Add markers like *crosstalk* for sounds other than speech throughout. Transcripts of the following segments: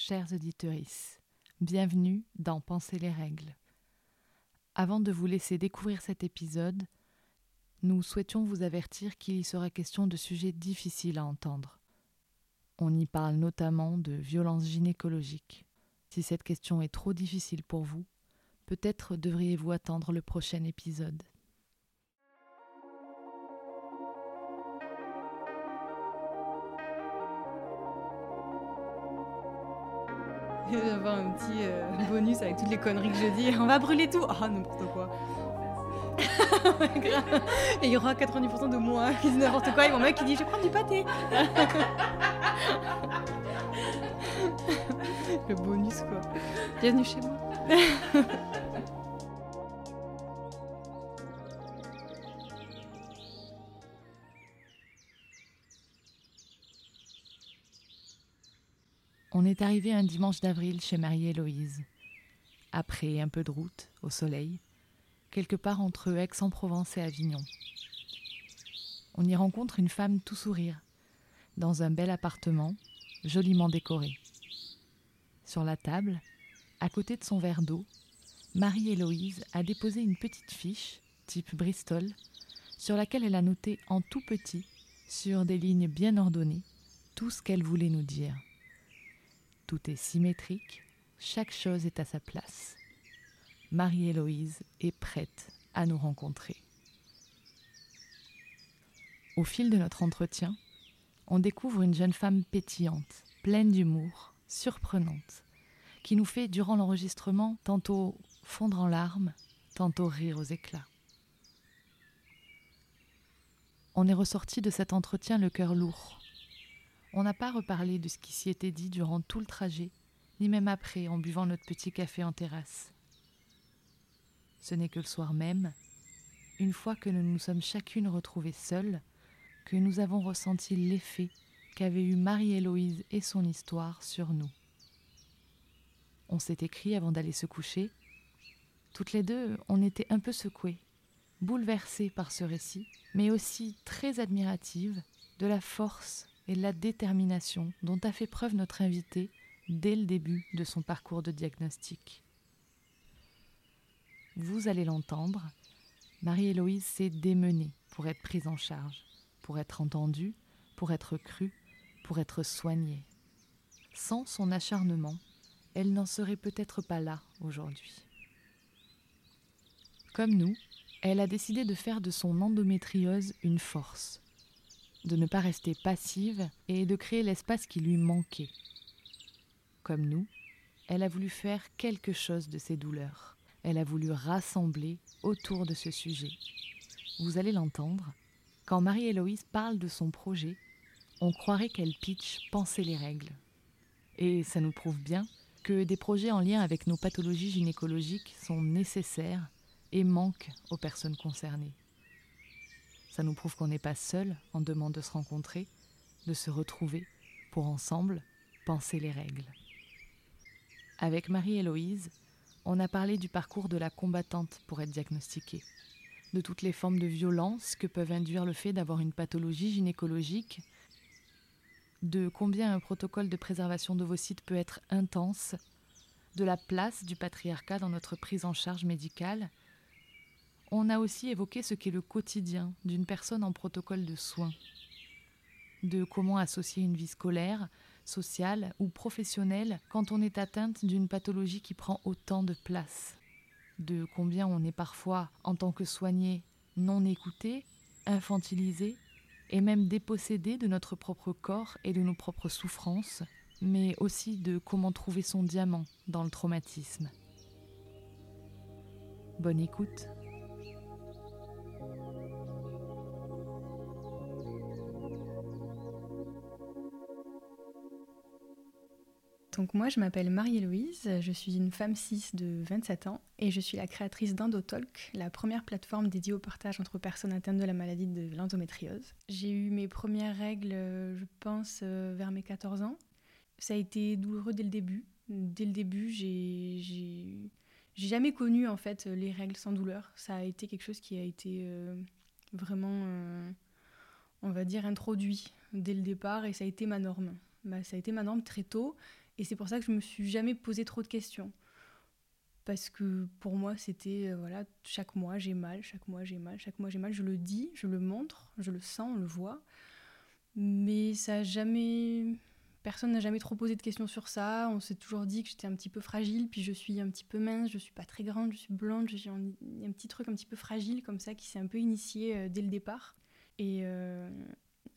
chers auditeurs, bienvenue dans Penser les règles. Avant de vous laisser découvrir cet épisode, nous souhaitions vous avertir qu'il y sera question de sujets difficiles à entendre. On y parle notamment de violences gynécologiques. Si cette question est trop difficile pour vous, peut-être devriez-vous attendre le prochain épisode. Il va y avoir un petit euh, bonus avec toutes les conneries que je dis. On va brûler tout. Ah, n'importe quoi. *laughs* Et il y aura 90% de moi qui dit n'importe quoi. Et mon mec qui dit Je vais prendre du pâté. *laughs* Le bonus, quoi. Bienvenue chez moi. *laughs* est arrivé un dimanche d'avril chez Marie-Héloïse. Après un peu de route, au soleil, quelque part entre Aix-en-Provence et Avignon. On y rencontre une femme tout sourire, dans un bel appartement, joliment décoré. Sur la table, à côté de son verre d'eau, Marie-Héloïse a déposé une petite fiche, type Bristol, sur laquelle elle a noté en tout petit, sur des lignes bien ordonnées, tout ce qu'elle voulait nous dire. Tout est symétrique, chaque chose est à sa place. Marie-Héloïse est prête à nous rencontrer. Au fil de notre entretien, on découvre une jeune femme pétillante, pleine d'humour, surprenante, qui nous fait, durant l'enregistrement, tantôt fondre en larmes, tantôt rire aux éclats. On est ressorti de cet entretien le cœur lourd, on n'a pas reparlé de ce qui s'y était dit durant tout le trajet, ni même après en buvant notre petit café en terrasse. Ce n'est que le soir même, une fois que nous nous sommes chacune retrouvées seules, que nous avons ressenti l'effet qu'avait eu Marie-Héloïse et son histoire sur nous. On s'est écrit avant d'aller se coucher. Toutes les deux, on était un peu secouées, bouleversées par ce récit, mais aussi très admiratives de la force et la détermination dont a fait preuve notre invité dès le début de son parcours de diagnostic. Vous allez l'entendre, Marie-Héloïse s'est démenée pour être prise en charge, pour être entendue, pour être crue, pour être soignée. Sans son acharnement, elle n'en serait peut-être pas là aujourd'hui. Comme nous, elle a décidé de faire de son endométriose une force, de ne pas rester passive et de créer l'espace qui lui manquait. Comme nous, elle a voulu faire quelque chose de ses douleurs. Elle a voulu rassembler autour de ce sujet. Vous allez l'entendre, quand Marie-Héloïse parle de son projet, on croirait qu'elle pitch penser les règles. Et ça nous prouve bien que des projets en lien avec nos pathologies gynécologiques sont nécessaires et manquent aux personnes concernées. Ça nous prouve qu'on n'est pas seul en demande de se rencontrer, de se retrouver pour ensemble penser les règles. Avec Marie-Héloïse, on a parlé du parcours de la combattante pour être diagnostiquée, de toutes les formes de violence que peuvent induire le fait d'avoir une pathologie gynécologique, de combien un protocole de préservation d'ovocytes peut être intense, de la place du patriarcat dans notre prise en charge médicale on a aussi évoqué ce qu'est le quotidien d'une personne en protocole de soins, de comment associer une vie scolaire, sociale ou professionnelle quand on est atteinte d'une pathologie qui prend autant de place, de combien on est parfois, en tant que soigné, non écouté, infantilisé et même dépossédé de notre propre corps et de nos propres souffrances, mais aussi de comment trouver son diamant dans le traumatisme. Bonne écoute. Donc moi, je m'appelle Marie-Héloïse, je suis une femme cis de 27 ans et je suis la créatrice d'Endotalk, la première plateforme dédiée au partage entre personnes atteintes de la maladie de l'endométriose. J'ai eu mes premières règles, je pense, euh, vers mes 14 ans. Ça a été douloureux dès le début. Dès le début, j'ai jamais connu en fait les règles sans douleur. Ça a été quelque chose qui a été euh, vraiment, euh, on va dire, introduit dès le départ et ça a été ma norme. Bah, ça a été ma norme très tôt Et c'est pour ça que je me suis jamais posé trop de questions. Parce que pour moi, c'était, euh, voilà, chaque mois j'ai mal, chaque mois j'ai mal, chaque mois j'ai mal. Je le dis, je le montre, je le sens, on le voit. Mais ça a jamais. Personne n'a jamais trop posé de questions sur ça. On s'est toujours dit que j'étais un petit peu fragile, puis je suis un petit peu mince, je suis pas très grande, je suis blonde, j'ai un, un, petit truc un petit peu fragile comme ça qui s'est un peu initié euh, dès le départ. Et euh,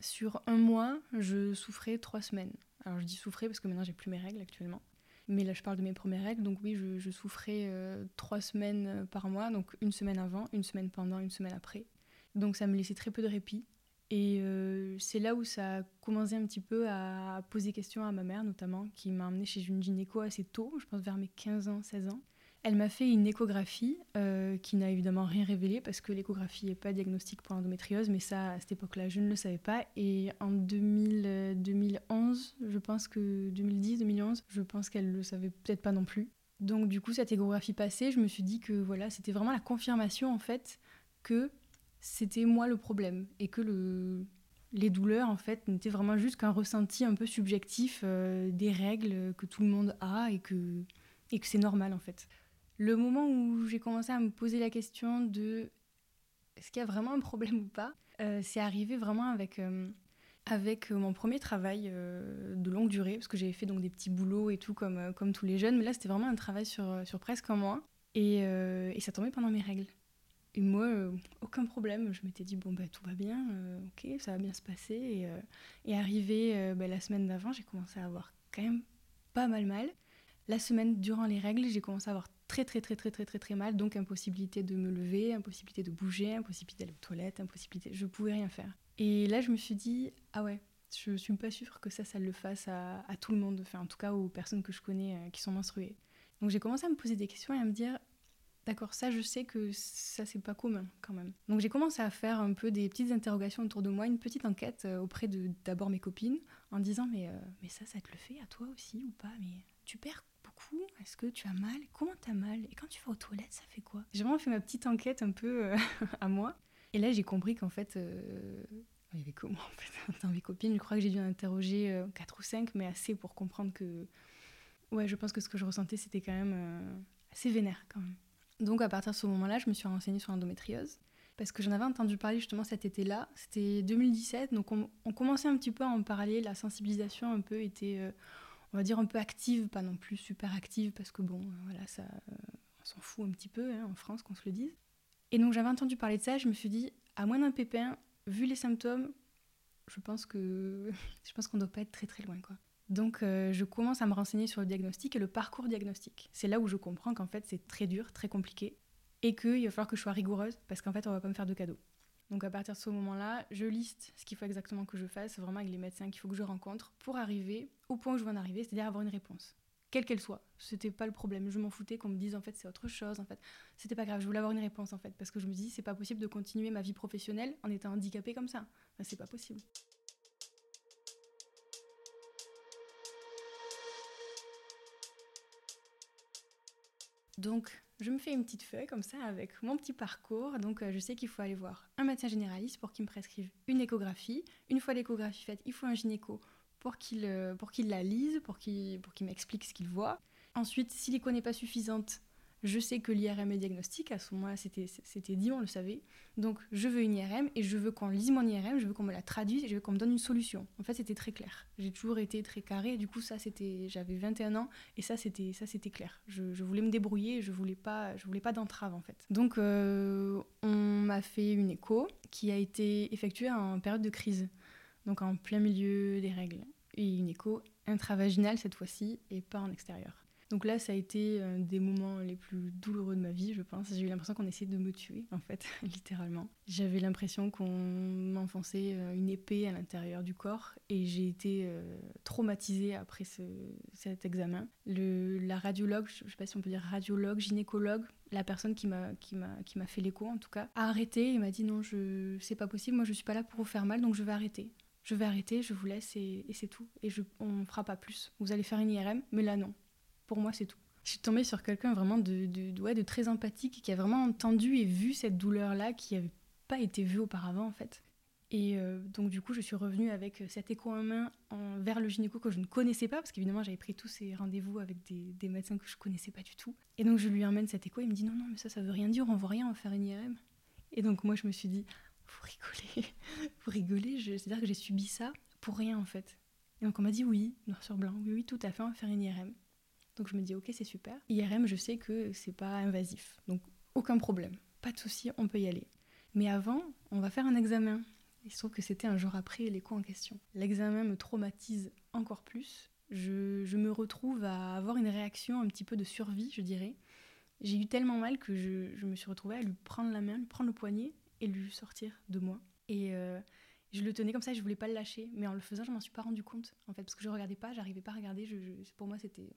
sur un mois, je souffrais trois semaines. Alors je dis souffrais parce que maintenant j'ai plus mes règles actuellement. Mais là je parle de mes premières règles, donc oui, je, souffrais euh, trois semaines euh, par mois, donc une semaine avant, une semaine pendant, une semaine après. Donc ça me laissait très peu de répit. Et euh, c'est là où ça a commencé un petit peu à poser question à ma mère notamment, qui m'a emmenée chez une gynéco assez tôt, je pense vers mes 15 ans, 16 ans. Elle m'a fait une échographie euh, qui n'a évidemment rien révélé parce que l'échographie n'est pas diagnostic pour l'endométriose, mais ça, à cette époque-là, je ne le savais pas. Et en 2000, 2011, je pense que 2010, 2011, je pense qu'elle ne le savait peut-être pas non plus. Donc du coup, cette échographie passée, je me suis dit que voilà, c'était vraiment la confirmation en fait que c'était moi le problème et que le, les douleurs en fait n'étaient vraiment juste qu'un ressenti un peu subjectif euh, des règles que tout le monde a et que, et que c'est normal en fait. Le moment où j'ai commencé à me poser la question de est-ce qu'il y a vraiment un problème ou pas, euh, c'est arrivé vraiment avec, euh, avec mon premier travail euh, de longue durée, parce que j'avais fait donc des petits boulots et tout comme, euh, comme tous les jeunes, mais là c'était vraiment un travail sur, sur presque un mois, et, euh, et ça tombait pendant mes règles. Et moi, euh, aucun problème, je m'étais dit, bon, bah, tout va bien, euh, ok, ça va bien se passer. Et, euh, et arrivé euh, bah, la semaine d'avant, j'ai commencé à avoir quand même pas mal mal. La semaine durant les règles, j'ai commencé à avoir très très très très très très très mal, donc impossibilité de me lever, impossibilité de bouger, impossibilité d'aller aux toilettes, impossibilité, je pouvais rien faire. Et là, je me suis dit, ah ouais, je suis pas sûre que ça, ça le fasse à, tout le monde, enfin en tout cas aux personnes que je connais euh, qui sont menstruées. Donc j'ai commencé à me poser des questions et à me dire, d'accord, ça je sais que ça c'est pas commun quand même. Donc j'ai commencé à faire un peu des petites interrogations autour de moi, une petite enquête euh, auprès de d'abord mes copines, en disant mais, euh, mais ça, ça te le fait à toi aussi ou pas? Mais tu perds Est-ce que tu as mal? Comment t'as mal? Et quand tu vas aux toilettes, ça fait quoi? J'ai vraiment fait ma petite enquête un peu euh, *laughs* à moi. Et là j'ai compris qu'en fait... euh, il y avait moi en fait *laughs* dans mes copines. Je crois que j'ai dû en interroger euh, 4 ou 5, mais assez pour comprendre que... Ouais, je pense que ce que je ressentais c'était quand même euh, assez vénère quand même. Donc à partir de ce moment-là, je me suis renseignée sur l'endométriose. Parce que j'en avais entendu parler justement cet été-là. C'était 2017, donc on, commençait un petit peu à en parler. La sensibilisation un peu était, on va dire, un peu active, pas non plus super active, parce que bon, euh, voilà, ça, euh, on s'en fout un petit peu hein, en France qu'on se le dise. Et donc j'avais entendu parler de ça, je me suis dit, à moins d'un pépin, vu les symptômes, je pense que *laughs* je pense qu'on doit pas être très très loin quoi. Donc euh, je commence à me renseigner sur le diagnostic et le parcours diagnostique. C'est là où je comprends qu'en fait c'est très dur, très compliqué et qu'il va falloir que je sois rigoureuse parce qu'en fait on va pas me faire de cadeaux. Donc à partir de ce moment-là, je liste ce qu'il faut exactement que je fasse, vraiment avec les médecins qu'il faut que je rencontre pour arriver au point où je veux en arriver, c'est-à-dire avoir une réponse. Quelle qu'elle soit, c'était pas le problème. Je m'en foutais qu'on me dise en fait c'est autre chose. En fait, c'était pas grave. Je voulais avoir une réponse en fait parce que je me dis c'est pas possible de continuer ma vie professionnelle en étant handicapée comme ça. Enfin, c'est pas possible. Donc, je me fais une petite feuille comme ça avec mon petit parcours. Donc, euh, je sais qu'il faut aller voir un médecin généraliste pour qu'il me prescrive une échographie. Une fois l'échographie faite, il faut un gynéco pour qu'il euh, pour qu'il la lise, pour qu'il m'explique ce qu'il voit. Ensuite, si l'écho n'est pas suffisante, je sais que l'IRM est diagnostique. À ce moment-là, c'était dit, on le savait. Donc, je veux une IRM et je veux qu'on lise mon IRM, je veux qu'on me la traduise et je veux qu'on me donne une solution. En fait, c'était très clair. J'ai toujours été très carré. Du coup, ça, c'était, j'avais 21 ans et ça, c'était ça, c'était clair. Je, je, voulais me débrouiller. Je voulais pas, je voulais pas d'entrave en fait. Donc, euh, on m'a fait une écho qui a été effectuée en période de crise, donc en plein milieu des règles et une écho intravaginale cette fois-ci et pas en extérieur. Donc là, ça a été un des moments les plus douloureux de ma vie, je pense. J'ai eu l'impression qu'on essayait de me tuer, en fait, *laughs* littéralement. J'avais l'impression qu'on m'enfonçait euh, une épée à l'intérieur du corps et j'ai été euh, traumatisée après ce, cet examen. La radiologue, je ne sais pas si on peut dire radiologue, gynécologue, la personne qui m'a fait l'écho en tout cas, a arrêté et m'a dit non, c'est pas possible, moi je suis pas là pour vous faire mal, donc je vais arrêter je vais arrêter, je vous laisse et, et c'est tout. Et on ne fera pas plus. Vous allez faire une IRM, mais là non. Pour moi, c'est tout. Je suis tombée sur quelqu'un vraiment de, de, de, très empathique qui a vraiment entendu et vu cette douleur-là qui n'avait pas été vue auparavant en fait. Et euh, donc du coup, je suis revenue avec cet écho en main vers le gynéco que je ne connaissais pas, parce qu'évidemment, j'avais pris tous ces rendez-vous avec des, médecins que je connaissais pas du tout. Et donc je lui emmène cet écho, il me dit non, non, mais ça, ça veut rien dire, on voit rien, on va faire une IRM. Et donc moi, je me suis dit, vous rigolez, *laughs* vous rigolez, c'est-à-dire que j'ai subi ça pour rien en fait. Et donc on m'a dit oui, noir sur blanc, oui, oui, tout à fait, on va faire une IRM. Donc je me dis ok, c'est super. IRM, je sais que c'est pas invasif, donc aucun problème, pas de souci, on peut y aller. Mais avant, on va faire un examen. Il se trouve que c'était un jour après l'écho en question. L'examen me traumatise encore plus. Je, me retrouve à avoir une réaction un petit peu de survie, je dirais. J'ai eu tellement mal que je, me suis retrouvée à lui prendre la main, lui prendre le poignet lui sortir de moi. Et euh, je le tenais comme ça, je voulais pas le lâcher. Mais en le faisant, je m'en suis pas rendu compte, en fait, parce que je regardais pas, j'arrivais pas à regarder. Pour moi, c'était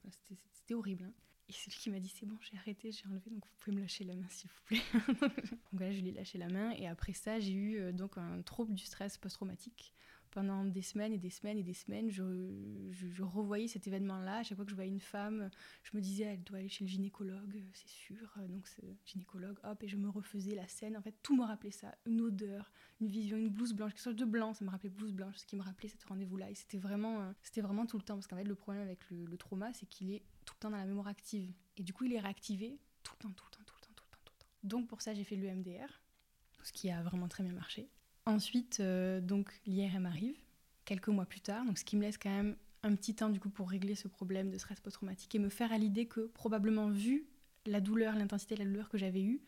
horrible. Hein. Et c'est lui qui m'a dit c'est bon, j'ai arrêté, j'ai enlevé, donc vous pouvez me lâcher la main s'il vous plaît. *laughs* donc là, je lui ai lâché la main. Et après ça, j'ai eu euh, donc un trouble du stress post-traumatique pendant des semaines et des semaines et des semaines, je, revoyais cet événement-là. À chaque fois que je voyais une femme, je me disais, elle doit aller chez le gynécologue, c'est sûr. Donc, c'est gynécologue, hop, et je me refaisais la scène. En fait, tout me rappelait ça. Une odeur, une vision, une blouse blanche, quelque chose de blanc, ça me rappelait blouse blanche, ce qui me rappelait ce rendez-vous-là. Et c'était vraiment, euh, vraiment tout le temps. Parce qu'en fait, le problème avec le, le trauma, c'est qu'il est tout le temps dans la mémoire active. Et du coup, il est réactivé tout le temps, tout le temps, tout le temps, tout le temps, tout le temps. Donc, pour ça, j'ai fait l'UMDR, ce qui a vraiment très bien marché. Ensuite, euh, donc l'IRM arrive quelques mois plus tard, donc ce qui me laisse quand même un petit temps du coup pour régler ce problème de stress post-traumatique et me faire à l'idée que probablement vu la douleur, l'intensité de la douleur que j'avais eue,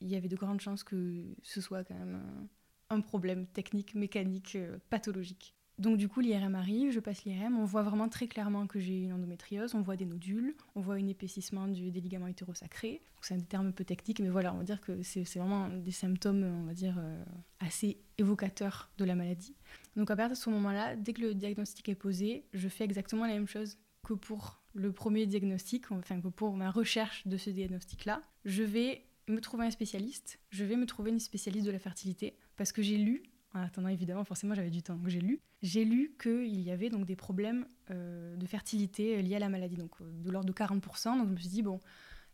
il y avait de grandes chances que ce soit quand même un problème technique, mécanique, euh, pathologique. Donc du coup, l'IRM arrive, je passe l'IRM, on voit vraiment très clairement que j'ai une endométriose, on voit des nodules, on voit un épaississement du, des ligaments hétérosacrés. C'est un terme un peu technique, mais voilà, on va dire que c'est vraiment des symptômes, on va dire, euh, assez évocateurs de la maladie. Donc à partir de ce moment-là, dès que le diagnostic est posé, je fais exactement la même chose que pour le premier diagnostic, enfin que pour ma recherche de ce diagnostic-là. Je vais me trouver un spécialiste, je vais me trouver une spécialiste de la fertilité, parce que j'ai lu en attendant évidemment, forcément j'avais du temps, donc j'ai lu. J'ai lu qu'il y avait donc des problèmes euh, de fertilité liés à la maladie, donc euh, de l'ordre de 40%. Donc je me suis dit, bon,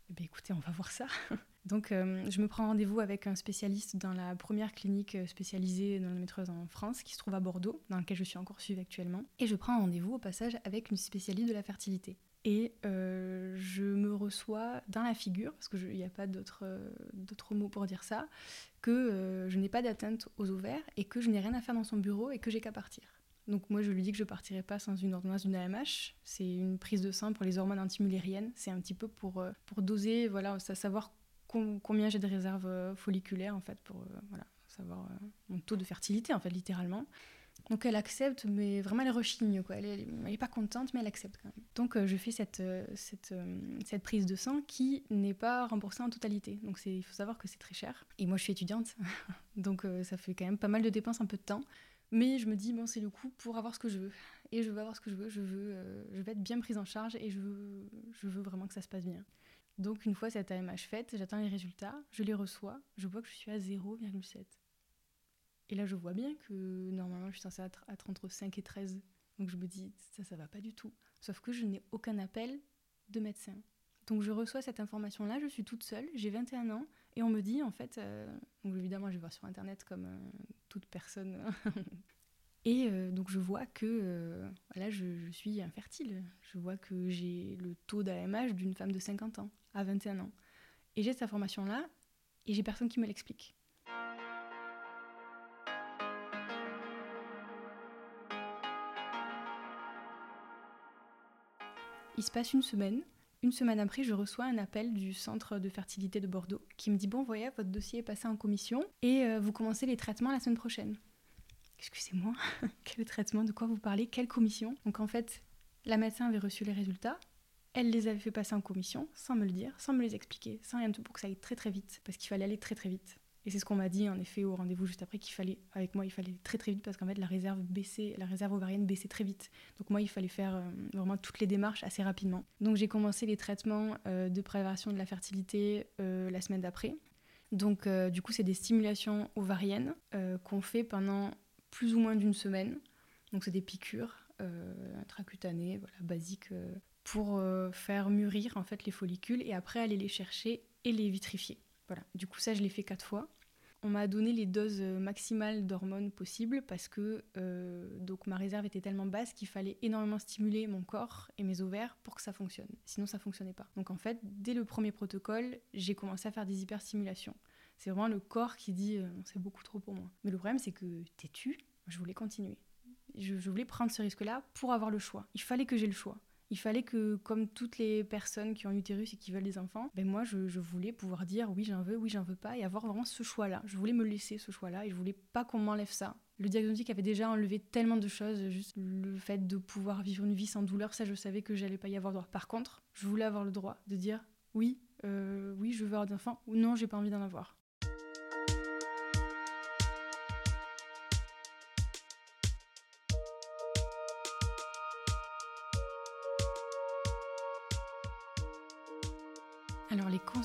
eh bien, écoutez, on va voir ça. *laughs* donc euh, je me prends rendez-vous avec un spécialiste dans la première clinique spécialisée dans la métreuse en France, qui se trouve à Bordeaux, dans laquelle je suis encore suivie actuellement. Et je prends rendez-vous au passage avec une spécialiste de la fertilité et euh, je me reçois dans la figure, parce qu'il n'y a pas euh, d'autres mots pour dire ça, que euh, je n'ai pas d'atteinte aux ovaires et que je n'ai rien à faire dans son bureau et que j'ai qu'à partir. Donc moi je lui dis que je partirai pas sans une ordonnance d'une AMH, c'est une prise de sang pour les hormones antimullériennes, c'est un petit peu pour, pour doser, voilà, savoir combien j'ai de réserves folliculaires en fait, pour voilà, savoir mon taux de fertilité en fait littéralement. Donc elle accepte, mais vraiment elle rechigne, quoi. Elle n'est pas contente, mais elle accepte quand même. Donc euh, je fais cette, euh, cette, euh, cette, prise de sang qui n'est pas remboursée en totalité. Donc il faut savoir que c'est très cher. Et moi je suis étudiante, *laughs* donc ça fait quand même pas mal de dépenses, un peu de temps. Mais je me dis, bon, c'est le coup pour avoir ce que je veux. Et je veux avoir ce que je veux, je veux, je veux être bien prise en charge et je veux, je veux vraiment que ça se passe bien. Donc une fois cette AMH faite, j'attends les résultats, je les reçois, je vois que je suis à 0,7. Et là, je vois bien que normalement, je suis censée être, entre 5 et 13. Donc je me dis, ça, ça va pas du tout. Sauf que je n'ai aucun appel de médecin. Donc je reçois cette information-là, je suis toute seule, j'ai 21 ans, et on me dit, en fait, euh, donc évidemment, je vais voir sur Internet comme euh, toute personne. *laughs* et euh, donc je vois que là, je, je, suis infertile. Je vois que j'ai le taux d'AMH d'une femme de 50 ans, à 21 ans. Et j'ai cette information-là, et j'ai personne qui me l'explique. Il se passe une semaine. Une semaine après, je reçois un appel du centre de fertilité de Bordeaux qui me dit Bon, voyez, votre dossier est passé en commission et euh, vous commencez les traitements la semaine prochaine. Excusez-moi, *laughs* quel traitement De quoi vous parlez? Quelle commission? Donc en fait, la médecin avait reçu les résultats. Elle les avait fait passer en commission sans me le dire, sans me les expliquer, sans rien de tout pour que ça aille très très vite, parce qu'il fallait aller très très vite. Et c'est ce qu'on m'a dit en effet au rendez-vous juste après qu'il fallait, avec moi, il fallait très très vite parce qu'en fait la réserve baissait, la réserve ovarienne baissait très vite. Donc moi il fallait faire euh, vraiment toutes les démarches assez rapidement. Donc j'ai commencé les traitements euh, de prévention de la fertilité euh, la semaine d'après. Donc du coup c'est des stimulations ovariennes qu'on fait pendant plus ou moins d'une semaine. Donc c'est des piqûres intracutanées, voilà, basiques, pour faire mûrir en fait les follicules et après aller les chercher et les vitrifier. Voilà. Du coup, ça, je l'ai fait quatre fois. On m'a donné les doses maximales d'hormones possibles parce que donc ma réserve était tellement basse qu'il fallait énormément stimuler mon corps et mes ovaires pour que ça fonctionne. Sinon, ça fonctionnait pas. Donc en fait, dès le premier protocole, j'ai commencé à faire des hyperstimulations. C'est vraiment le corps qui dit c'est beaucoup trop pour moi. Mais le problème, c'est que têtu, je voulais continuer. Je, je voulais prendre ce risque-là pour avoir le choix. Il fallait que j'ai le choix. Il fallait que, comme toutes les personnes qui ont utérus et qui veulent des enfants, ben moi, je, voulais pouvoir dire oui, j'en veux, oui, j'en veux pas, et avoir vraiment ce choix-là. Je voulais me laisser ce choix-là, et je voulais pas qu'on m'enlève ça. Le diagnostic avait déjà enlevé tellement de choses, juste le fait de pouvoir vivre une vie sans douleur, ça, je savais que j'allais pas y avoir droit. Par contre, je voulais avoir le droit de dire oui, euh, oui, je veux avoir des enfants, ou non, j'ai pas envie d'en avoir.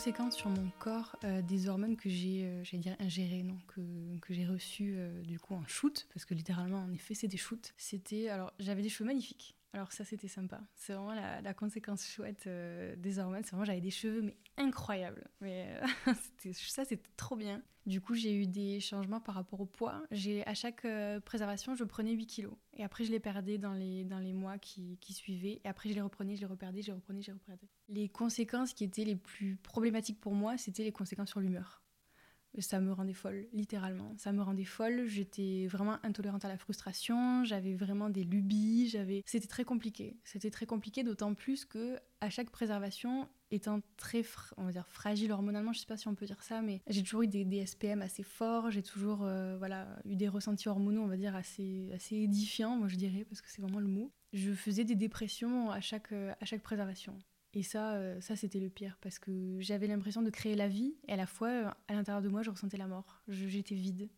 Conséquences sur mon corps euh, des hormones que j'ai, euh, dire ingérées, non, que, que j'ai reçues euh, du coup en shoot, parce que littéralement en effet c'est des. C'était, alors j'avais des cheveux magnifiques, alors ça, c'était sympa. C'est vraiment la, conséquence chouette euh, des hormones. C'est vraiment, j'avais des cheveux, mais incroyables. Mais euh, *laughs* ça, c'était trop bien. Du coup, j'ai eu des changements par rapport au poids. J'ai, à chaque euh, préservation, je prenais 8 kilos. Et après, je les perdais dans les, dans les mois qui, qui suivaient. Et après, je les reprenais, je les reperdais, je les reprenais, je les reperdais. Les conséquences qui étaient les plus problématiques pour moi, c'était les conséquences sur l'humeur ça me rendait folle, littéralement. Ça me rendait folle. J'étais vraiment intolérante à la frustration. J'avais vraiment des lubies. J'avais. C'était très compliqué. C'était très compliqué, d'autant plus que à chaque préservation, étant très, fragile hormonalement, je sais pas si on peut dire ça, mais j'ai toujours eu des, SPM assez forts. J'ai toujours, euh, voilà, eu des ressentis hormonaux, on va dire, assez, assez édifiants, moi je dirais, parce que c'est vraiment le mot. Je faisais des dépressions à chaque, à chaque préservation. Et ça, euh, ça c'était le pire parce que j'avais l'impression de créer la vie et à la fois, euh, à l'intérieur de moi, je ressentais la mort. J'étais vide.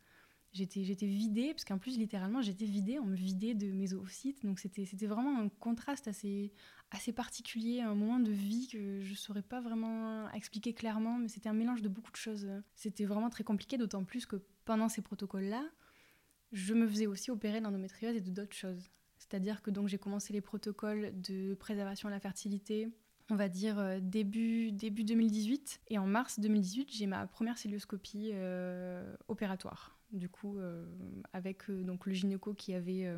J'étais, j'étais vidée, parce qu'en plus, littéralement, j'étais vidée, on me vidait de mes oocytes. Donc c'était, c'était vraiment un contraste assez, assez particulier, un moment de vie que je ne saurais pas vraiment expliquer clairement, mais c'était un mélange de beaucoup de choses. C'était vraiment très compliqué, d'autant plus que pendant ces protocoles-là, je me faisais aussi opérer d'endométriose et de d'autres choses. C'est-à-dire que donc j'ai commencé les protocoles de préservation à la fertilité, on va dire euh, début, début 2018. Et en mars 2018, j'ai ma première célioscopie euh, opératoire. Du coup, euh, avec donc le gynéco qui avait,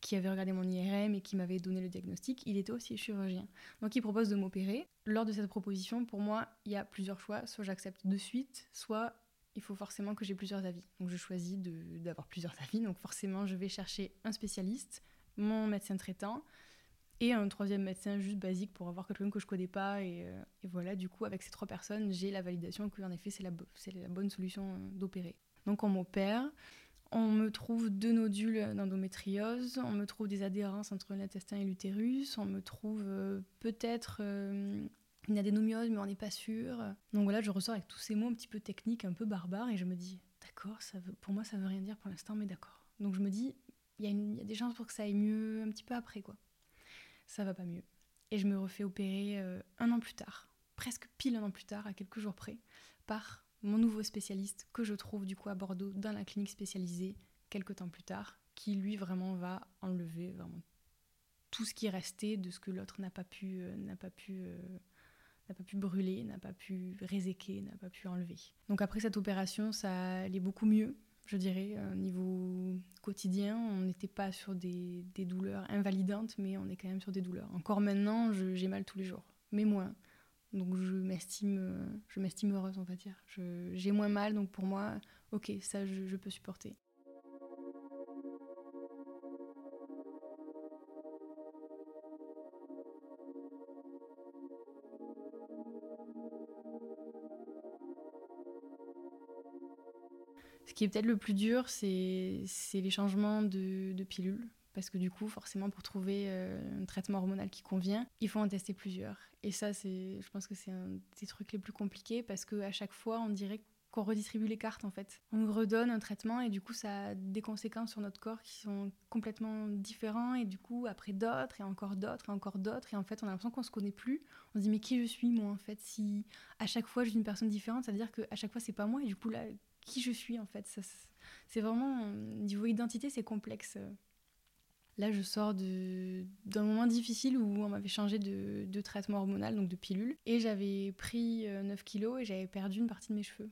qui avait regardé mon IRM et qui m'avait donné le diagnostic, il était aussi chirurgien. Donc il propose de m'opérer. Lors de cette proposition, pour moi, il y a plusieurs choix. Soit j'accepte de suite, soit il faut forcément que j'ai plusieurs avis. Donc je choisis d'avoir plusieurs *laughs* avis. Donc forcément, je vais chercher un spécialiste, mon médecin traitant, et un troisième médecin juste basique pour avoir quelqu'un que je connais pas. Euh, et, voilà, du coup, avec ces trois personnes, j'ai la validation que, en effet, c'est la, bonne solution euh, d'opérer. Donc, on m'opère. On me trouve deux nodules d'endométriose, on me trouve des adhérences entre l'intestin et l'utérus, on me trouve euh, peut-être une adénomiose, mais on n'est pas sûr. Donc voilà, je ressors avec tous ces mots un petit peu techniques, un peu barbares, et je me dis, d'accord, pour moi ça veut rien dire pour l'instant, mais d'accord. Donc je me dis, il y, y, a des chances pour que ça aille mieux un petit peu après, quoi ça va pas mieux. Et je me refais opérer euh, un an plus tard, presque pile un an plus tard, à quelques jours près, par mon nouveau spécialiste que je trouve du coup à Bordeaux dans la clinique spécialisée quelques temps plus tard, qui lui vraiment va enlever vraiment tout ce qui est resté de ce que l'autre n'a pas pu euh, n'a pas pu euh, n'a pas pu brûler, n'a pas pu réséquer, n'a pas pu enlever. Donc après cette opération, ça allait beaucoup mieux je dirais. Au niveau quotidien, on n'était pas sur des, douleurs invalidantes, mais on est quand même sur des douleurs. Encore maintenant, j'ai mal tous les jours, mais moins. Donc je m'estime, m'estime heureuse, on va dire. J'ai moins mal, donc pour moi, ok, ça je peux supporter. Ce qui est peut-être le plus dur, c'est les changements de, de pilules. Parce que du coup, forcément, pour trouver euh, un traitement hormonal qui convient, il faut en tester plusieurs. Et ça, je pense que c'est un des trucs les plus compliqués parce qu'à chaque fois, on dirait qu'on redistribue les cartes en fait. On nous redonne un traitement et du coup ça a des conséquences sur notre corps qui sont complètement différents et du coup après d'autres et encore d'autres et encore d'autres et en fait on a l'impression qu'on se connaît plus. On se dit mais qui je suis moi en fait? Si à chaque fois je suis une personne différente ça veut dire qu'à chaque fois c'est pas moi et du coup là qui je suis en fait. C'est vraiment, niveau identité, c'est complexe. Là, je sors d'un moment difficile où on m'avait changé de, traitement hormonal, donc de pilule, et j'avais pris 9 euh, kilos et j'avais perdu une partie de mes cheveux.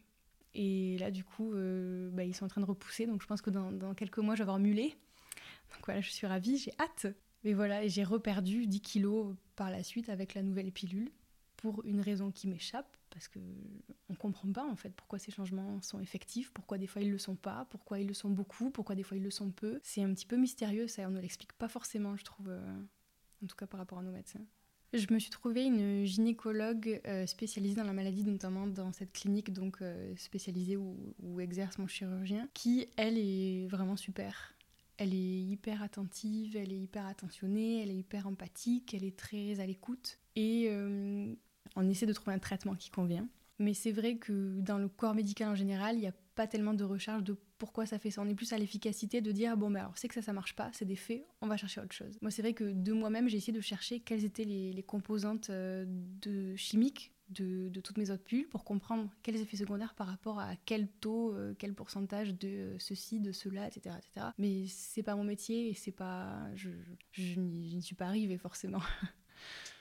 Et là, du coup, euh, bah, ils sont en train de repousser. Donc, je pense que dans, quelques mois, je vais avoir mulé. Donc voilà, je suis ravie, j'ai hâte. Mais voilà, j'ai reperdu 10 kilos par la suite avec la nouvelle pilule pour une raison qui m'échappe, parce que on comprend pas en fait pourquoi ces changements sont effectifs, pourquoi des fois ils le sont pas, pourquoi ils le sont beaucoup, pourquoi des fois ils le sont peu. C'est un petit peu mystérieux, ça on ne l'explique pas forcément, je trouve, euh, en tout cas par rapport à nos médecins. Je me suis trouvée une gynécologue euh, spécialisée dans la maladie, notamment dans cette clinique donc euh, spécialisée où, exerce mon chirurgien, qui elle est vraiment super. Elle est hyper attentive, elle est hyper attentionnée, elle est hyper empathique, elle est très à l'écoute et on essaie de trouver un traitement qui convient. Mais c'est vrai que dans le corps médical en général, il n'y a pas tellement de recherche de pourquoi ça fait ça. On est plus à l'efficacité de dire bon, ben alors c'est que ça, ça marche pas, c'est des faits, on va chercher autre chose. Moi, c'est vrai que de moi-même, j'ai essayé de chercher quelles étaient les, composantes euh, de chimiques de, toutes mes autres pilules pour comprendre quels effets secondaires par rapport à quel taux, euh, quel pourcentage de ceci, de cela, etc. etc. Mais c'est pas mon métier et c'est pas. Je, je, je n'y suis pas arrivée forcément. *laughs*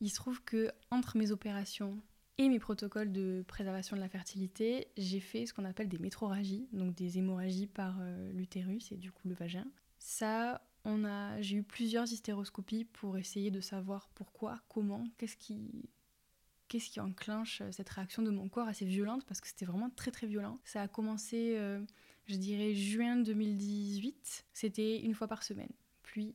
Il se trouve que entre mes opérations et mes protocoles de préservation de la fertilité, j'ai fait ce qu'on appelle des métroragies, donc des hémorragies par euh, l'utérus et du coup le vagin. Ça, on a, j'ai eu plusieurs hystéroscopies pour essayer de savoir pourquoi, comment, qu'est-ce qui, enclenche cette réaction de mon corps assez violente parce que c'était vraiment très très violent. Ça a commencé, euh, je dirais, juin 2018. C'était une fois par semaine, puis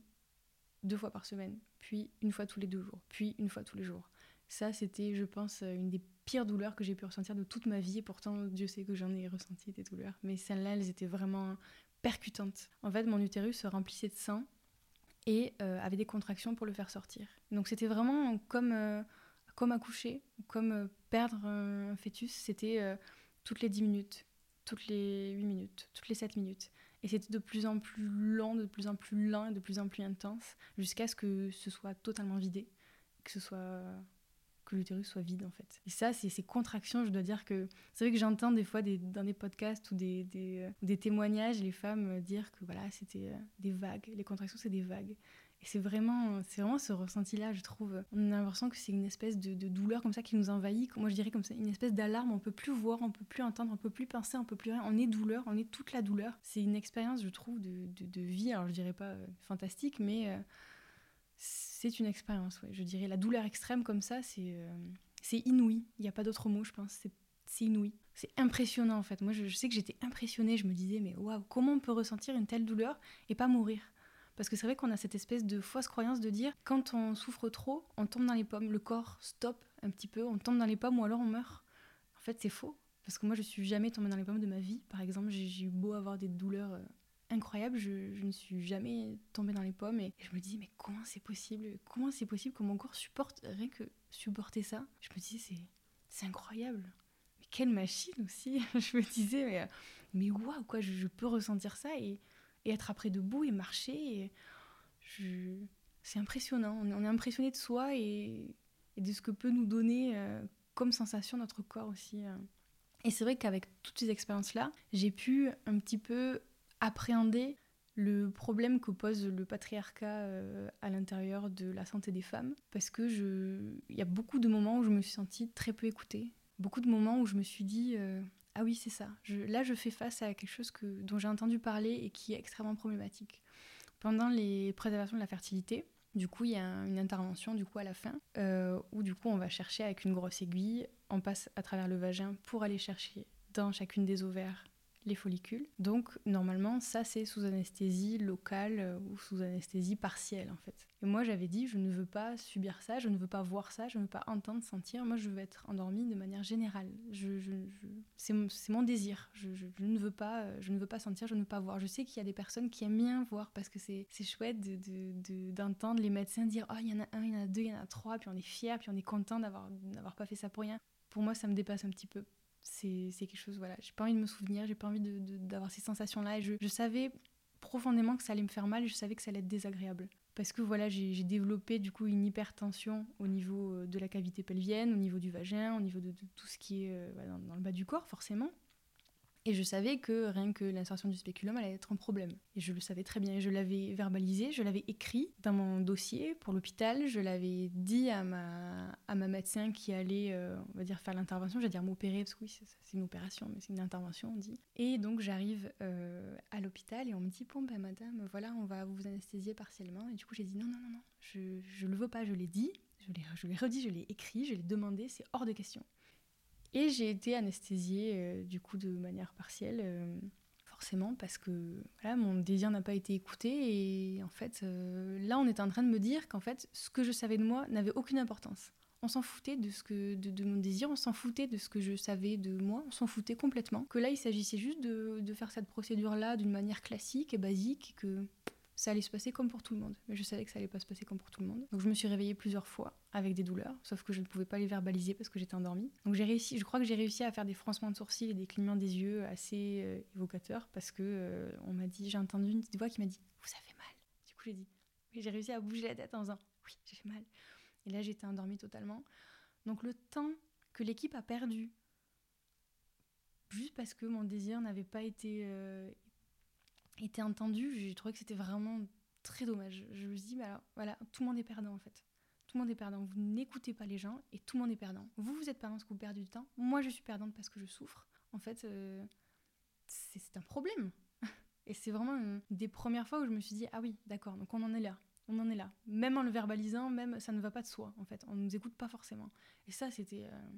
deux fois par semaine, puis une fois tous les deux jours, puis une fois tous les jours. Ça, c'était, je pense, une des pires douleurs que j'ai pu ressentir de toute ma vie, et pourtant, Dieu sait que j'en ai ressenti des douleurs. Mais celles-là, elles étaient vraiment percutantes. En fait, mon utérus se remplissait de sang et euh, avait des contractions pour le faire sortir. Donc c'était vraiment comme, euh, comme accoucher, comme euh, perdre un fœtus, c'était toutes les 10 minutes, toutes les 8 minutes, toutes les 7 minutes. Et c'était de plus en plus lent, de plus en plus lent et de plus en plus intense, jusqu'à ce que ce soit totalement vidé, que ce soit que l'utérus soit vide en fait. Et ça, c'est ces contractions, je dois dire que c'est vrai que j'entends des fois dans des podcasts ou des, des, des, témoignages les femmes dire que voilà, c'était euh, des vagues. Les contractions, c'est des vagues. Et c'est vraiment, vraiment ce ressenti-là, je trouve. On a l'impression que c'est une espèce de, douleur comme ça qui nous envahit. Moi, je dirais comme ça, une espèce d'alarme. On peut plus voir, on peut plus entendre, on peut plus penser, on peut plus rien. On est douleur, on est toute la douleur. C'est une expérience, je trouve, de, de, vie. Alors, je dirais pas euh, fantastique, mais euh, c'est une expérience. Je dirais la douleur extrême comme ça, c'est euh, inouï. Il n'y a pas d'autre mot, je pense. C'est inouï. C'est impressionnant en fait. Moi, je, je sais que j'étais impressionnée. Je me disais, mais waouh, comment on peut ressentir une telle douleur et pas mourir? Parce que c'est vrai qu'on a cette espèce de fausse croyance de dire quand on souffre trop, on tombe dans les pommes, le corps stoppe un petit peu, on tombe dans les pommes ou alors on meurt. En fait, c'est faux. Parce que moi, je suis jamais tombée dans les pommes de ma vie. Par exemple, j'ai eu beau avoir des douleurs euh, incroyables, je, ne suis jamais tombée dans les pommes. Et, je me dis, mais comment c'est possible? Comment c'est possible que mon corps supporte rien que supporter ça? Je me disais, c'est incroyable. Mais quelle machine aussi? *laughs* Je me disais, mais, mais waouh, quoi, je, je, peux ressentir ça et et être après debout et marcher. C'est impressionnant. On est impressionné de soi et, de ce que peut nous donner euh, comme sensation notre corps aussi. Euh. Et c'est vrai qu'avec toutes ces expériences-là, j'ai pu un petit peu appréhender le problème que pose le patriarcat euh, à l'intérieur de la santé des femmes. Parce que je... il y a beaucoup de moments où je me suis sentie très peu écoutée. Beaucoup de moments où je me suis dit ah oui, c'est ça. là, je fais face à quelque chose que, dont j'ai entendu parler et qui est extrêmement problématique. Pendant les préservations de la fertilité, du coup, il y a une intervention du coup à la fin euh, où du coup on va chercher avec une grosse aiguille, on passe à travers le vagin pour aller chercher dans chacune des ovaires les follicules. Donc normalement, ça c'est sous anesthésie locale euh, ou sous anesthésie partielle en fait. Et moi j'avais dit, je ne veux pas subir ça, je ne veux pas voir ça, je ne veux pas entendre, sentir. Moi je veux être endormie de manière générale. Je, c'est mon désir. Je, ne veux pas, euh, je ne veux pas sentir, je ne veux pas voir. Je sais qu'il y a des personnes qui aiment bien voir parce que c'est, chouette d'entendre de, les médecins dire, oh il y en a un, il y en a deux, il y en a trois, puis on est fier, puis on est content d'avoir, d'avoir pas fait ça pour rien. Pour moi ça me dépasse un petit peu c'est quelque chose, voilà, j'ai pas envie de me souvenir, j'ai pas envie d'avoir ces sensations-là. Et je, je, savais profondément que ça allait me faire mal et je savais que ça allait être désagréable. Parce que voilà, j'ai développé du coup une hypertension au niveau euh, de la cavité pelvienne, au niveau du vagin, au niveau de, tout ce qui est euh, dans, le bas du corps, forcément. Et je savais que rien que l'insertion du spéculum allait être un problème. Et je le savais très bien. Je l'avais verbalisé, je l'avais écrit dans mon dossier pour l'hôpital. Je l'avais dit à ma, à ma médecin qui allait, euh, on va dire, faire l'intervention. J'allais dire m'opérer, parce que oui, c'est une opération, mais c'est une intervention, on dit. Et donc j'arrive euh, à l'hôpital et on me dit Bon, ben madame, voilà, on va vous anesthésier partiellement. Et du coup, j'ai dit Non, non, non, non, je, je le veux pas, je l'ai dit. Je l'ai redit, je l'ai écrit, je l'ai demandé, c'est hors de question. Et j'ai été anesthésiée euh, du coup de manière partielle, euh, forcément parce que voilà, mon désir n'a pas été écouté et en fait euh, là on était en train de me dire qu'en fait ce que je savais de moi n'avait aucune importance. On s'en foutait de, ce que, de, mon désir, on s'en foutait de ce que je savais de moi, on s'en foutait complètement. Que là il s'agissait juste de, de faire cette procédure-là d'une manière classique et basique, que ça allait se passer comme pour tout le monde. Mais je savais que ça allait pas se passer comme pour tout le monde. Donc je me suis réveillée plusieurs fois avec des douleurs, sauf que je ne pouvais pas les verbaliser parce que j'étais endormie. Donc j'ai réussi, je crois que j'ai réussi à faire des froncements de sourcils et des clignements des yeux assez euh, évocateurs parce que euh, on m'a dit, j'ai entendu une petite voix qui m'a dit "Vous avez mal?" Du coup j'ai dit, j'ai réussi à bouger la tête en disant "Oui, j'ai fait mal." Et là j'étais endormie totalement. Donc le temps que l'équipe a perdu juste parce que mon désir n'avait pas été euh, était entendu, j'ai trouvé que c'était vraiment très dommage. Je me suis dit, bah voilà, tout le monde est perdant en fait. Tout le monde est perdant. Vous n'écoutez pas les gens et tout le monde est perdant. Vous, vous êtes perdant parce que vous perdez du temps. Moi, je suis perdante parce que je souffre. En fait, euh, c'est un problème. *laughs* et c'est vraiment une des premières fois où je me suis dit, ah oui, d'accord, donc on en est là. On en est là. Même en le verbalisant, même ça ne va pas de soi, en fait. On ne nous écoute pas forcément. Et ça, c'était. Euh,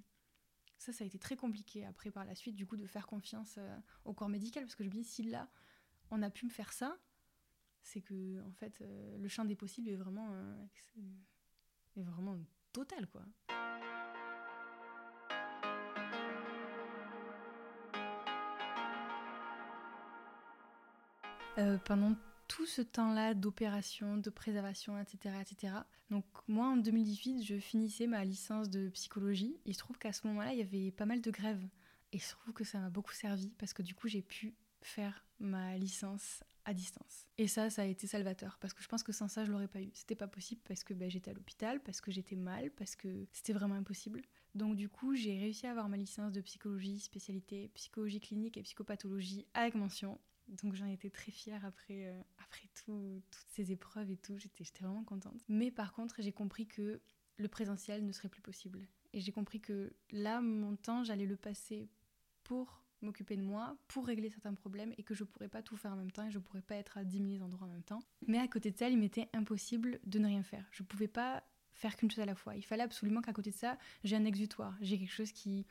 ça, ça a été très compliqué après, par la suite, du coup, de faire confiance euh, au corps médical. Parce que je me dis, si là, on a pu me faire ça, c'est que en fait euh, le champ des possibles est vraiment euh, est vraiment total quoi. Euh, pendant tout ce temps-là d'opération, de préservation, etc., etc. Donc moi, en 2018, je finissais ma licence de psychologie. Il se trouve qu'à ce moment-là, il y avait pas mal de grèves. Et il se trouve que ça m'a beaucoup servi parce que du coup, j'ai pu faire ma licence à distance. Et ça, ça a été salvateur parce que je pense que sans ça, je l'aurais pas eu. C'était pas possible parce que ben, j'étais à l'hôpital, parce que j'étais mal, parce que c'était vraiment impossible. Donc du coup, j'ai réussi à avoir ma licence de psychologie, spécialité psychologie clinique et psychopathologie avec mention. Donc j'en étais très fière après, euh, après tout, toutes ces épreuves et tout. J'étais vraiment contente. Mais par contre, j'ai compris que le présentiel ne serait plus possible. Et j'ai compris que là, mon temps, j'allais le passer pour m'occuper de moi pour régler certains problèmes et que je pourrais pas tout faire en même temps et je pourrais pas être à 10 000 endroits en même temps. Mais à côté de ça, il m'était impossible de ne rien faire. Je pouvais pas faire qu'une chose à la fois. Il fallait absolument qu'à côté de ça, j'ai un exutoire, j'ai quelque chose qui,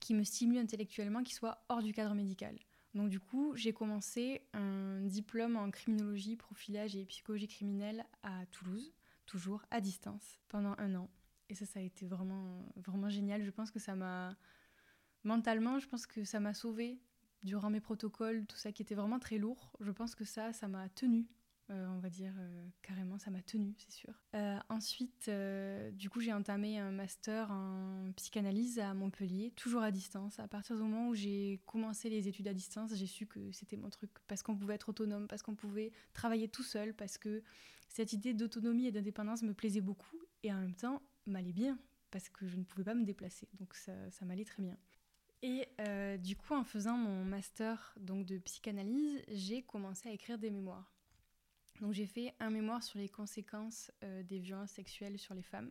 qui me stimule intellectuellement, qui soit hors du cadre médical. Donc du coup, j'ai commencé un diplôme en criminologie, profilage et psychologie criminelle à Toulouse, toujours à distance, pendant un an. Et ça, ça a été vraiment, vraiment génial. Je pense que ça m'a mentalement, je pense que ça m'a sauvée durant mes protocoles, tout ça qui était vraiment très lourd. Je pense que ça, ça m'a tenu. Euh, on va dire euh, carrément, ça m'a tenu, c'est sûr. Euh, ensuite, du coup, j'ai entamé un master en psychanalyse à Montpellier, toujours à distance. À partir du moment où j'ai commencé les études à distance, j'ai su que c'était mon truc, parce qu'on pouvait être autonome, parce qu'on pouvait travailler tout seul, parce que cette idée d'autonomie et d'indépendance me plaisait beaucoup, et en même temps m'allait bien, parce que je ne pouvais pas me déplacer, donc ça m'allait très bien. Et euh, du coup, en faisant mon master donc de psychanalyse, j'ai commencé à écrire des mémoires. Donc j'ai fait un mémoire sur les conséquences euh, des violences sexuelles sur les femmes,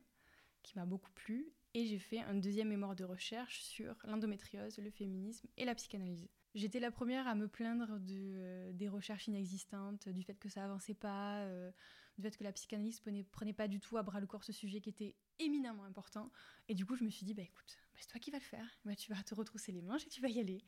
qui m'a beaucoup plu, et j'ai fait un deuxième mémoire de recherche sur l'endométriose, le féminisme et la psychanalyse. J'étais la première à me plaindre de, euh, des recherches inexistantes, du fait que ça avançait pas, du fait que la psychanalyse prenait, prenait pas du tout à bras le corps ce sujet qui était éminemment important. Et du coup, je me suis dit, bah écoute, bah, c'est toi qui vas le faire. Bah, tu vas te retrousser les manches et tu vas y aller.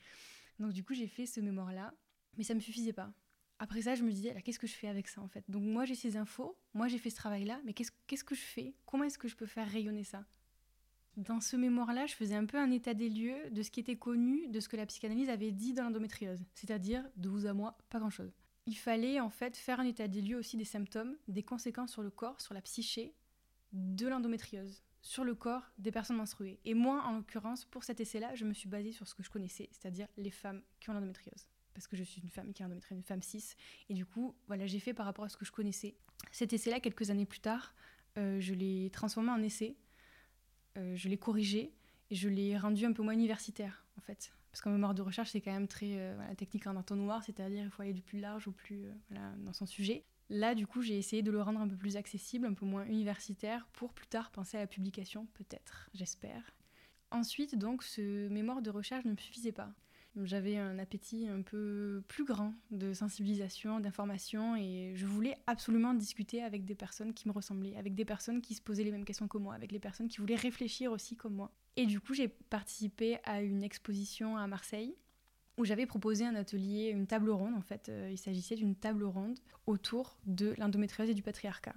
Donc du coup, j'ai fait ce mémoire-là, mais ça me suffisait pas. Après ça, je me disais, qu'est-ce que je fais avec ça en fait? Donc moi, j'ai ces infos, moi j'ai fait ce travail-là, mais qu'est-ce, qu'est-ce que je fais? Comment est-ce que je peux faire rayonner ça? Dans ce mémoire-là, je faisais un peu un état des lieux de ce qui était connu, de ce que la psychanalyse avait dit dans l'endométriose. C'est-à-dire, de vous à moi, pas grand-chose. Il fallait en fait faire un état des lieux aussi des symptômes, des conséquences sur le corps, sur la psyché, de l'endométriose sur le corps des personnes menstruées. Et moi, en l'occurrence, pour cet essai-là, je me suis basée sur ce que je connaissais, c'est-à-dire les femmes qui ont l'endométriose. Parce que je suis une femme qui a l'endométriose, une femme cis. Et du coup, voilà, j'ai fait par rapport à ce que je connaissais. Cet essai-là, quelques années plus tard, euh, je l'ai transformé en essai. Euh, je l'ai corrigé et je l'ai rendu un peu moins universitaire, en fait parce qu'en mémoire de recherche, c'est quand même très euh, technique en entonnoir, c'est-à-dire il faut aller du plus large au plus voilà, dans son sujet. Là, du coup, j'ai essayé de le rendre un peu plus accessible, un peu moins universitaire, pour plus tard penser à la publication, peut-être, j'espère. Ensuite, donc, ce mémoire de recherche ne me suffisait pas. J'avais un appétit un peu plus grand de sensibilisation, d'information, et je voulais absolument discuter avec des personnes qui me ressemblaient, avec des personnes qui se posaient les mêmes questions que moi, avec les personnes qui voulaient réfléchir aussi comme moi. Et du coup, j'ai participé à une exposition à Marseille où j'avais proposé un atelier, une table ronde en fait. Euh, il s'agissait d'une table ronde autour de l'endométriose et du patriarcat.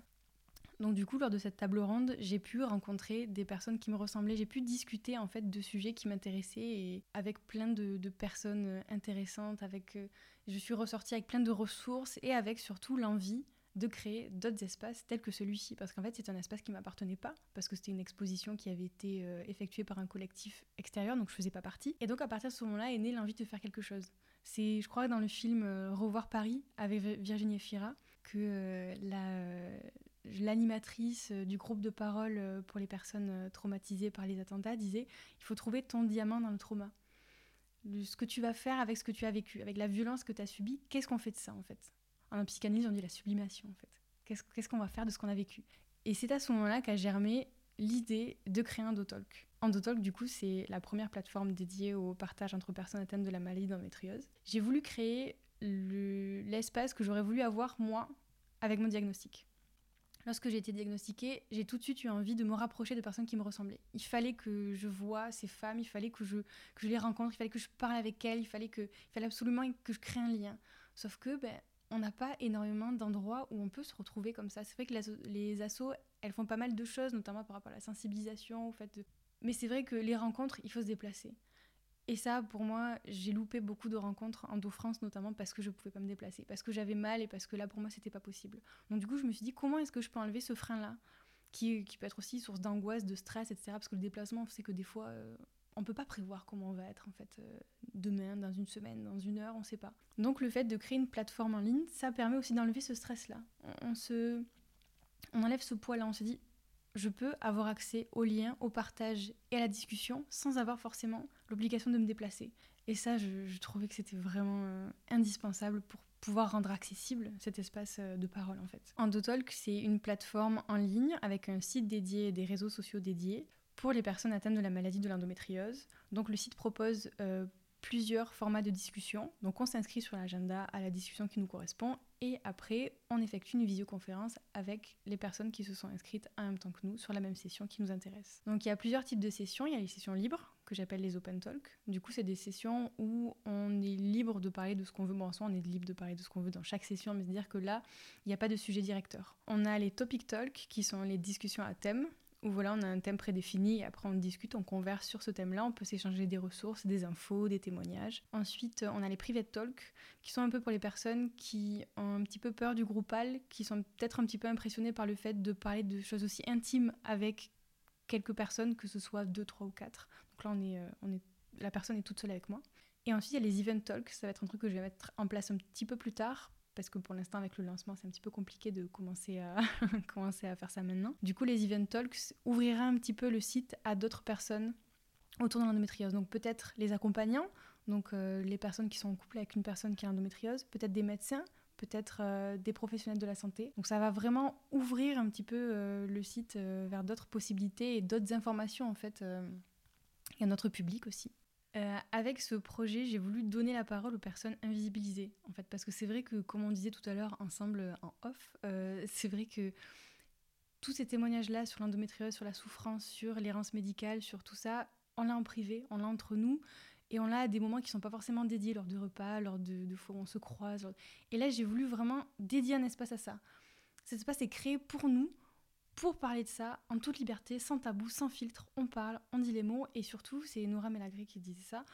Donc du coup, lors de cette table ronde, j'ai pu rencontrer des personnes qui me ressemblaient, j'ai pu discuter en fait de sujets qui m'intéressaient et avec plein de, personnes euh, intéressantes, avec, euh, je suis ressortie avec plein de ressources et avec surtout l'envie de créer d'autres espaces tels que celui-ci. Parce qu'en fait, c'est un espace qui m'appartenait pas, parce que c'était une exposition qui avait été euh, effectuée par un collectif extérieur, donc je faisais pas partie. Et donc, à partir de ce moment-là, est née l'envie de faire quelque chose. C'est, je crois, dans le film euh, Revoir Paris, avec Virginie Fira, que euh, l'animatrice du groupe de parole pour les personnes traumatisées par les attentats disait il faut trouver ton diamant dans le trauma. ce que tu vas faire avec ce que tu as vécu, avec la violence que tu as subie, qu'est-ce qu'on fait de ça en fait? En psychanalyse, on dit la sublimation, en fait. Qu'est-ce qu'on va faire de ce qu'on a vécu? Et c'est à ce moment-là qu'a germé l'idée de créer un Dotalk. Endotalk, du coup, c'est la première plateforme dédiée au partage entre personnes atteintes de la maladie d'endométriose. J'ai voulu créer l'espace que j'aurais voulu avoir, moi, avec mon diagnostic. Lorsque j'ai été diagnostiquée, j'ai tout de suite eu envie de me rapprocher de personnes qui me ressemblaient. Il fallait que je voie ces femmes, il fallait que je, que je les rencontre, il fallait que je parle avec elles, il fallait, que, il fallait absolument que je crée un lien. Sauf que ben, on n'a pas énormément d'endroits où on peut se retrouver comme ça. C'est vrai que les assos, elles font pas mal de choses, notamment par rapport à la sensibilisation, au fait. Mais c'est vrai que les rencontres, il faut se déplacer. Et ça, pour moi, j'ai loupé beaucoup de rencontres en Do-France, notamment parce que je ne pouvais pas me déplacer, parce que j'avais mal et parce que là, pour moi, c'était pas possible. Donc du coup, je me suis dit, comment est-ce que je peux enlever ce frein-là qui, peut être aussi source d'angoisse, de stress, etc. Parce que le déplacement, c'est que des fois, euh, on peut pas prévoir comment on va être en fait euh, demain, dans une semaine, dans une heure, on sait pas. Donc le fait de créer une plateforme en ligne, ça permet aussi d'enlever ce stress-là. On, se, on enlève ce poids-là, on se dit, je peux avoir accès au lien, au partage et à la discussion sans avoir forcément l'obligation de me déplacer. Et ça, je, trouvais que c'était vraiment euh, indispensable pour pouvoir rendre accessible cet espace euh, de parole en fait. Endotalk, c'est une plateforme en ligne avec un site dédié et des réseaux sociaux dédiés pour les personnes atteintes de la maladie de l'endométriose. Donc le site propose euh, plusieurs formats de discussion. Donc on s'inscrit sur l'agenda à la discussion qui nous correspond et après on effectue une visioconférence avec les personnes qui se sont inscrites en même temps que nous sur la même session qui nous intéresse. Donc il y a plusieurs types de sessions. Il y a les sessions libres que j'appelle les open talk. Du coup c'est des sessions où on est libre de parler de ce qu'on veut. Bon en soi on est libre de parler de ce qu'on veut dans chaque session, mais c'est-à-dire que là il n'y a pas de sujet directeur. On a les topic talk qui sont les discussions à thème où voilà, on a un thème prédéfini et après on discute, on converse sur ce thème-là, on peut s'échanger des ressources, des infos, des témoignages. Ensuite, on a les private talk qui sont un peu pour les personnes qui ont un petit peu peur du groupal, qui sont peut-être un petit peu impressionnées par le fait de parler de choses aussi intimes avec quelques personnes, que ce soit deux, trois ou quatre. Donc là, on est, euh, on est, la personne est toute seule avec moi. Et ensuite, il y a les event talks, ça va être un truc que je vais mettre en place un petit peu plus tard parce que pour l'instant avec le lancement c'est un petit peu compliqué de commencer à, *laughs* commencer à faire ça maintenant. Du coup les Event Talks ouvriraient un petit peu le site à d'autres personnes autour de l'endométriose. Donc peut-être les accompagnants, donc euh, les personnes qui sont en couple avec une personne qui a l'endométriose, peut-être des médecins, peut-être euh, des professionnels de la santé. Donc ça va vraiment ouvrir un petit peu euh, le site vers d'autres possibilités et d'autres informations en fait et à notre public aussi. Euh, avec ce projet, j'ai voulu donner la parole aux personnes invisibilisées, en fait, parce que c'est vrai que, comme on disait tout à l'heure ensemble en off, euh, c'est vrai que tous ces témoignages-là sur l'endométriose, sur la souffrance, sur l'errance médicale, sur tout ça, on l'a en privé, on l'a entre nous, et on l'a à des moments qui sont pas forcément dédiés, lors de repas, lors de fois où on se croise. Et là, j'ai voulu vraiment dédier un espace à ça. Cet espace est créé pour nous, pour parler de ça en toute liberté, sans tabou, sans filtre. On parle, on dit les mots et surtout, c'est Nora Melagré qui disait ça.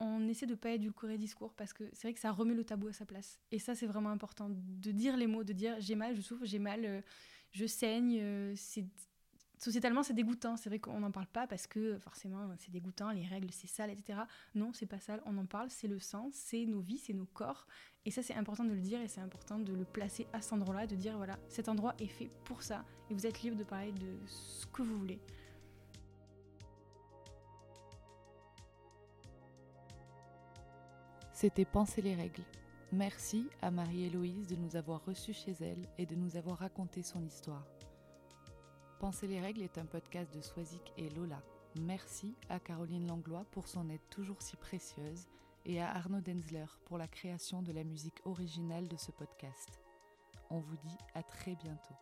On essaie de pas édulcorer discours parce que c'est vrai que ça remet le tabou à sa place. Et ça, c'est vraiment important de dire les mots, de dire j'ai mal, je souffre, j'ai mal, euh, je saigne. Euh, sociétalement, c'est dégoûtant. C'est vrai qu'on n'en parle pas parce que forcément, c'est dégoûtant, les règles, c'est sale, etc. Non, c'est pas sale, on en parle, c'est le sang, c'est nos vies, c'est nos corps. Et ça, c'est important de le dire et c'est important de le placer à cet endroit-là, de dire voilà, cet endroit est fait pour ça et vous êtes libre de parler de ce que vous voulez. C'était Penser les règles. Merci à Marie-Héloïse de nous avoir reçus chez elle et de nous avoir raconté son histoire. Penser les règles est un podcast de Swazik et Lola. Merci à Caroline Langlois pour son aide toujours si précieuse et à Arnaud Denzler pour la création de la musique originale de ce podcast. On vous dit à très bientôt.